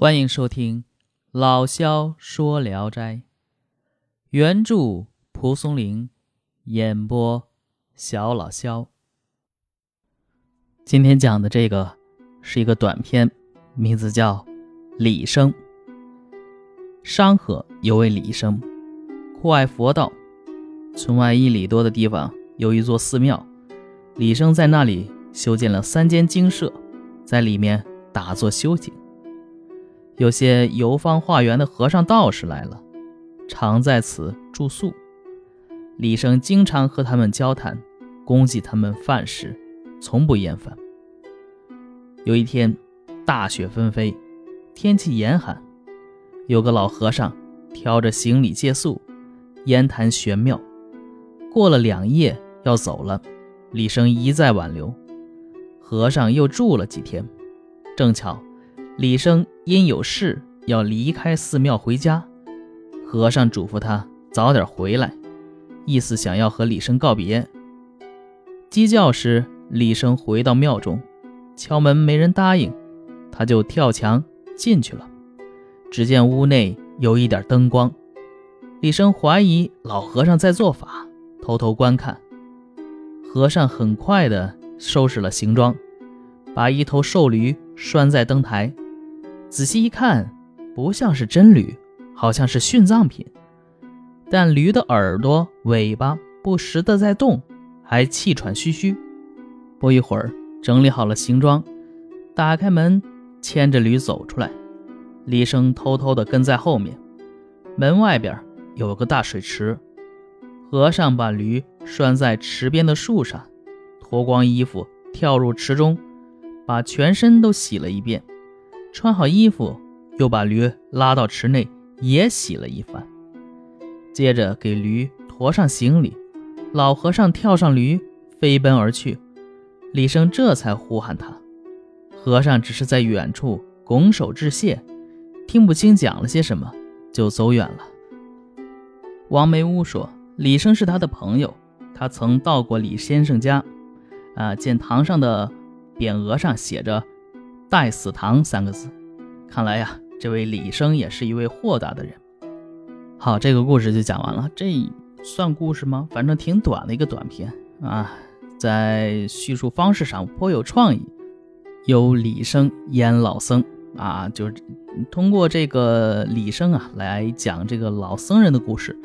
欢迎收听《老萧说聊斋》，原著蒲松龄，演播小老萧。今天讲的这个是一个短篇，名字叫《李生》。商河有位李生，酷爱佛道。村外一里多的地方有一座寺庙，李生在那里修建了三间精舍，在里面打坐修行。有些游方化缘的和尚道士来了，常在此住宿。李生经常和他们交谈，供给他们饭食，从不厌烦。有一天，大雪纷飞，天气严寒，有个老和尚挑着行李借宿，烟谈玄妙。过了两夜要走了，李生一再挽留，和尚又住了几天，正巧。李生因有事要离开寺庙回家，和尚嘱咐他早点回来，意思想要和李生告别。鸡叫时，李生回到庙中，敲门没人答应，他就跳墙进去了。只见屋内有一点灯光，李生怀疑老和尚在做法，偷偷观看。和尚很快地收拾了行装，把一头瘦驴拴在灯台。仔细一看，不像是真驴，好像是殉葬品。但驴的耳朵、尾巴不时的在动，还气喘吁吁。不一会儿，整理好了行装，打开门，牵着驴走出来。李生偷偷的跟在后面。门外边有个大水池，和尚把驴拴在池边的树上，脱光衣服跳入池中，把全身都洗了一遍。穿好衣服，又把驴拉到池内，也洗了一番。接着给驴驮上行李，老和尚跳上驴，飞奔而去。李生这才呼喊他，和尚只是在远处拱手致谢，听不清讲了些什么，就走远了。王梅屋说，李生是他的朋友，他曾到过李先生家，啊，见堂上的匾额上写着。待死堂三个字，看来呀，这位李生也是一位豁达的人。好，这个故事就讲完了。这算故事吗？反正挺短的一个短片啊，在叙述方式上颇有创意。由李生演老僧啊，就是通过这个李生啊来讲这个老僧人的故事，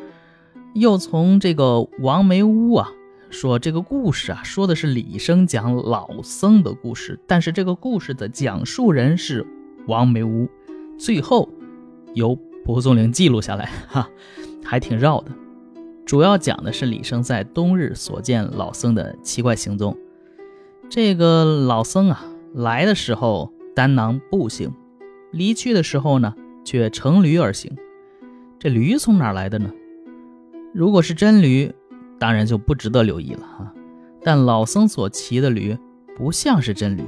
又从这个王梅屋啊。说这个故事啊，说的是李生讲老僧的故事，但是这个故事的讲述人是王梅屋，最后由蒲松龄记录下来，哈，还挺绕的。主要讲的是李生在冬日所见老僧的奇怪行踪。这个老僧啊，来的时候单囊步行，离去的时候呢，却乘驴而行。这驴从哪来的呢？如果是真驴。当然就不值得留意了哈，但老僧所骑的驴不像是真驴，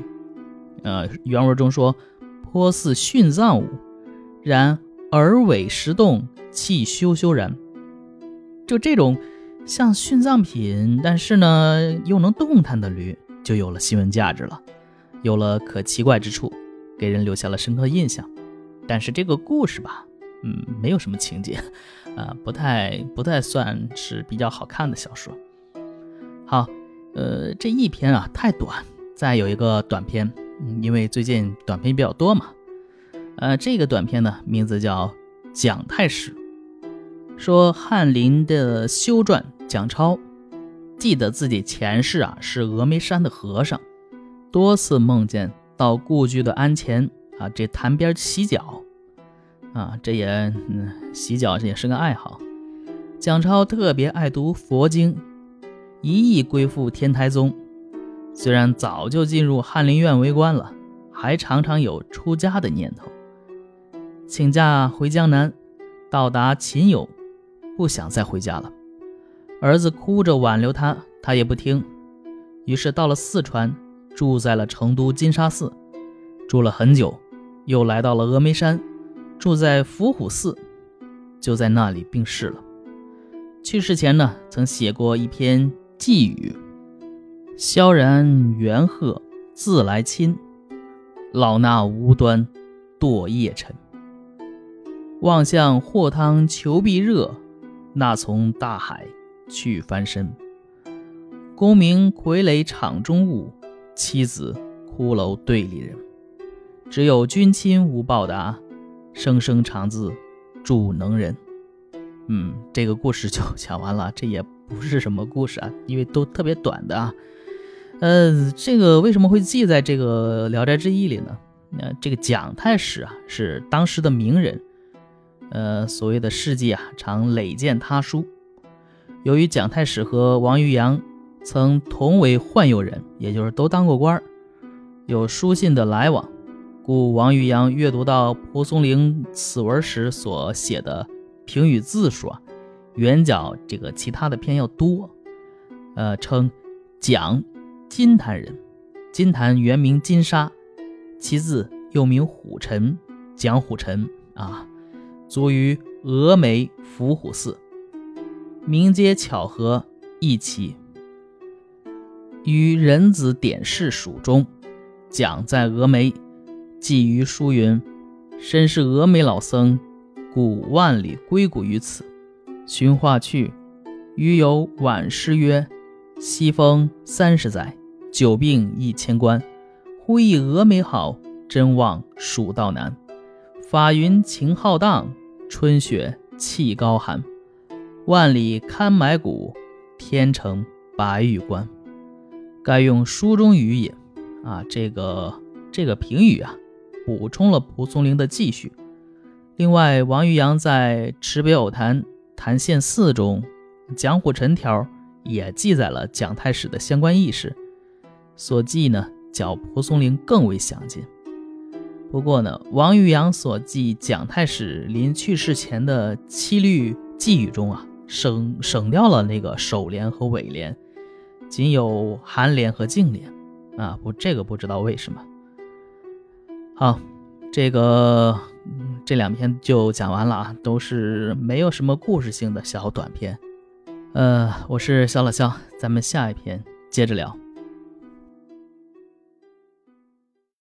呃，原文中说颇似殉葬物，然耳尾时动，气咻咻然。就这种像殉葬品，但是呢又能动弹的驴，就有了新闻价值了，有了可奇怪之处，给人留下了深刻印象。但是这个故事吧。嗯，没有什么情节，啊，不太不太算是比较好看的小说。好，呃，这一篇啊太短，再有一个短篇，因为最近短篇比较多嘛。呃，这个短篇呢，名字叫《蒋太史》，说翰林的修撰蒋超，记得自己前世啊是峨眉山的和尚，多次梦见到故居的庵前啊这潭边洗脚。啊，这也嗯，洗脚这也是个爱好。蒋超特别爱读佛经，一意归附天台宗。虽然早就进入翰林院为官了，还常常有出家的念头。请假回江南，到达秦友，不想再回家了。儿子哭着挽留他，他也不听。于是到了四川，住在了成都金沙寺，住了很久，又来到了峨眉山。住在伏虎寺，就在那里病逝了。去世前呢，曾写过一篇寄语：“萧然元鹤自来亲，老衲无端堕夜尘。望向霍汤求必热，那从大海去翻身。功名傀儡场中物，妻子骷髅队里人。只有君亲无报答，声声长字助能人。嗯，这个故事就讲完了。这也不是什么故事啊，因为都特别短的啊。呃，这个为什么会记在这个《聊斋志异》里呢？那这个蒋太史啊，是当时的名人。呃，所谓的事迹啊，常累见他书。由于蒋太史和王渔阳曾同为宦右人，也就是都当过官有书信的来往，故王玉阳阅读到蒲松龄此文时所写的评语字数啊，远较这个其他的篇要多。呃，称蒋，金坛人，金坛原名金沙，其字又名虎臣，蒋虎臣啊。卒于峨眉伏虎寺，名皆巧合一起。于壬子典事署中，蒋在峨眉，寄于书云：“身是峨眉老僧，故万里归谷于此。”寻话去，余有晚诗曰：“西风三十载，久病一千关。忽忆峨眉好，真望蜀道难。”法云晴浩荡，春雪气高寒。万里堪埋骨，天成白玉关。该用书中语也。啊，这个这个评语啊，补充了蒲松龄的记叙。另外，王渔阳在《池北偶谈·谈县寺》中，《蒋虎陈条》也记载了蒋太史的相关轶事，所记呢，较蒲松龄更为详尽。不过呢，王渔阳所记蒋太史临去世前的七律寄语中啊，省省掉了那个首联和尾联，仅有颔联和颈联啊，不，这个不知道为什么。好，这个这两篇就讲完了啊，都是没有什么故事性的小短篇。呃，我是小老肖，咱们下一篇接着聊。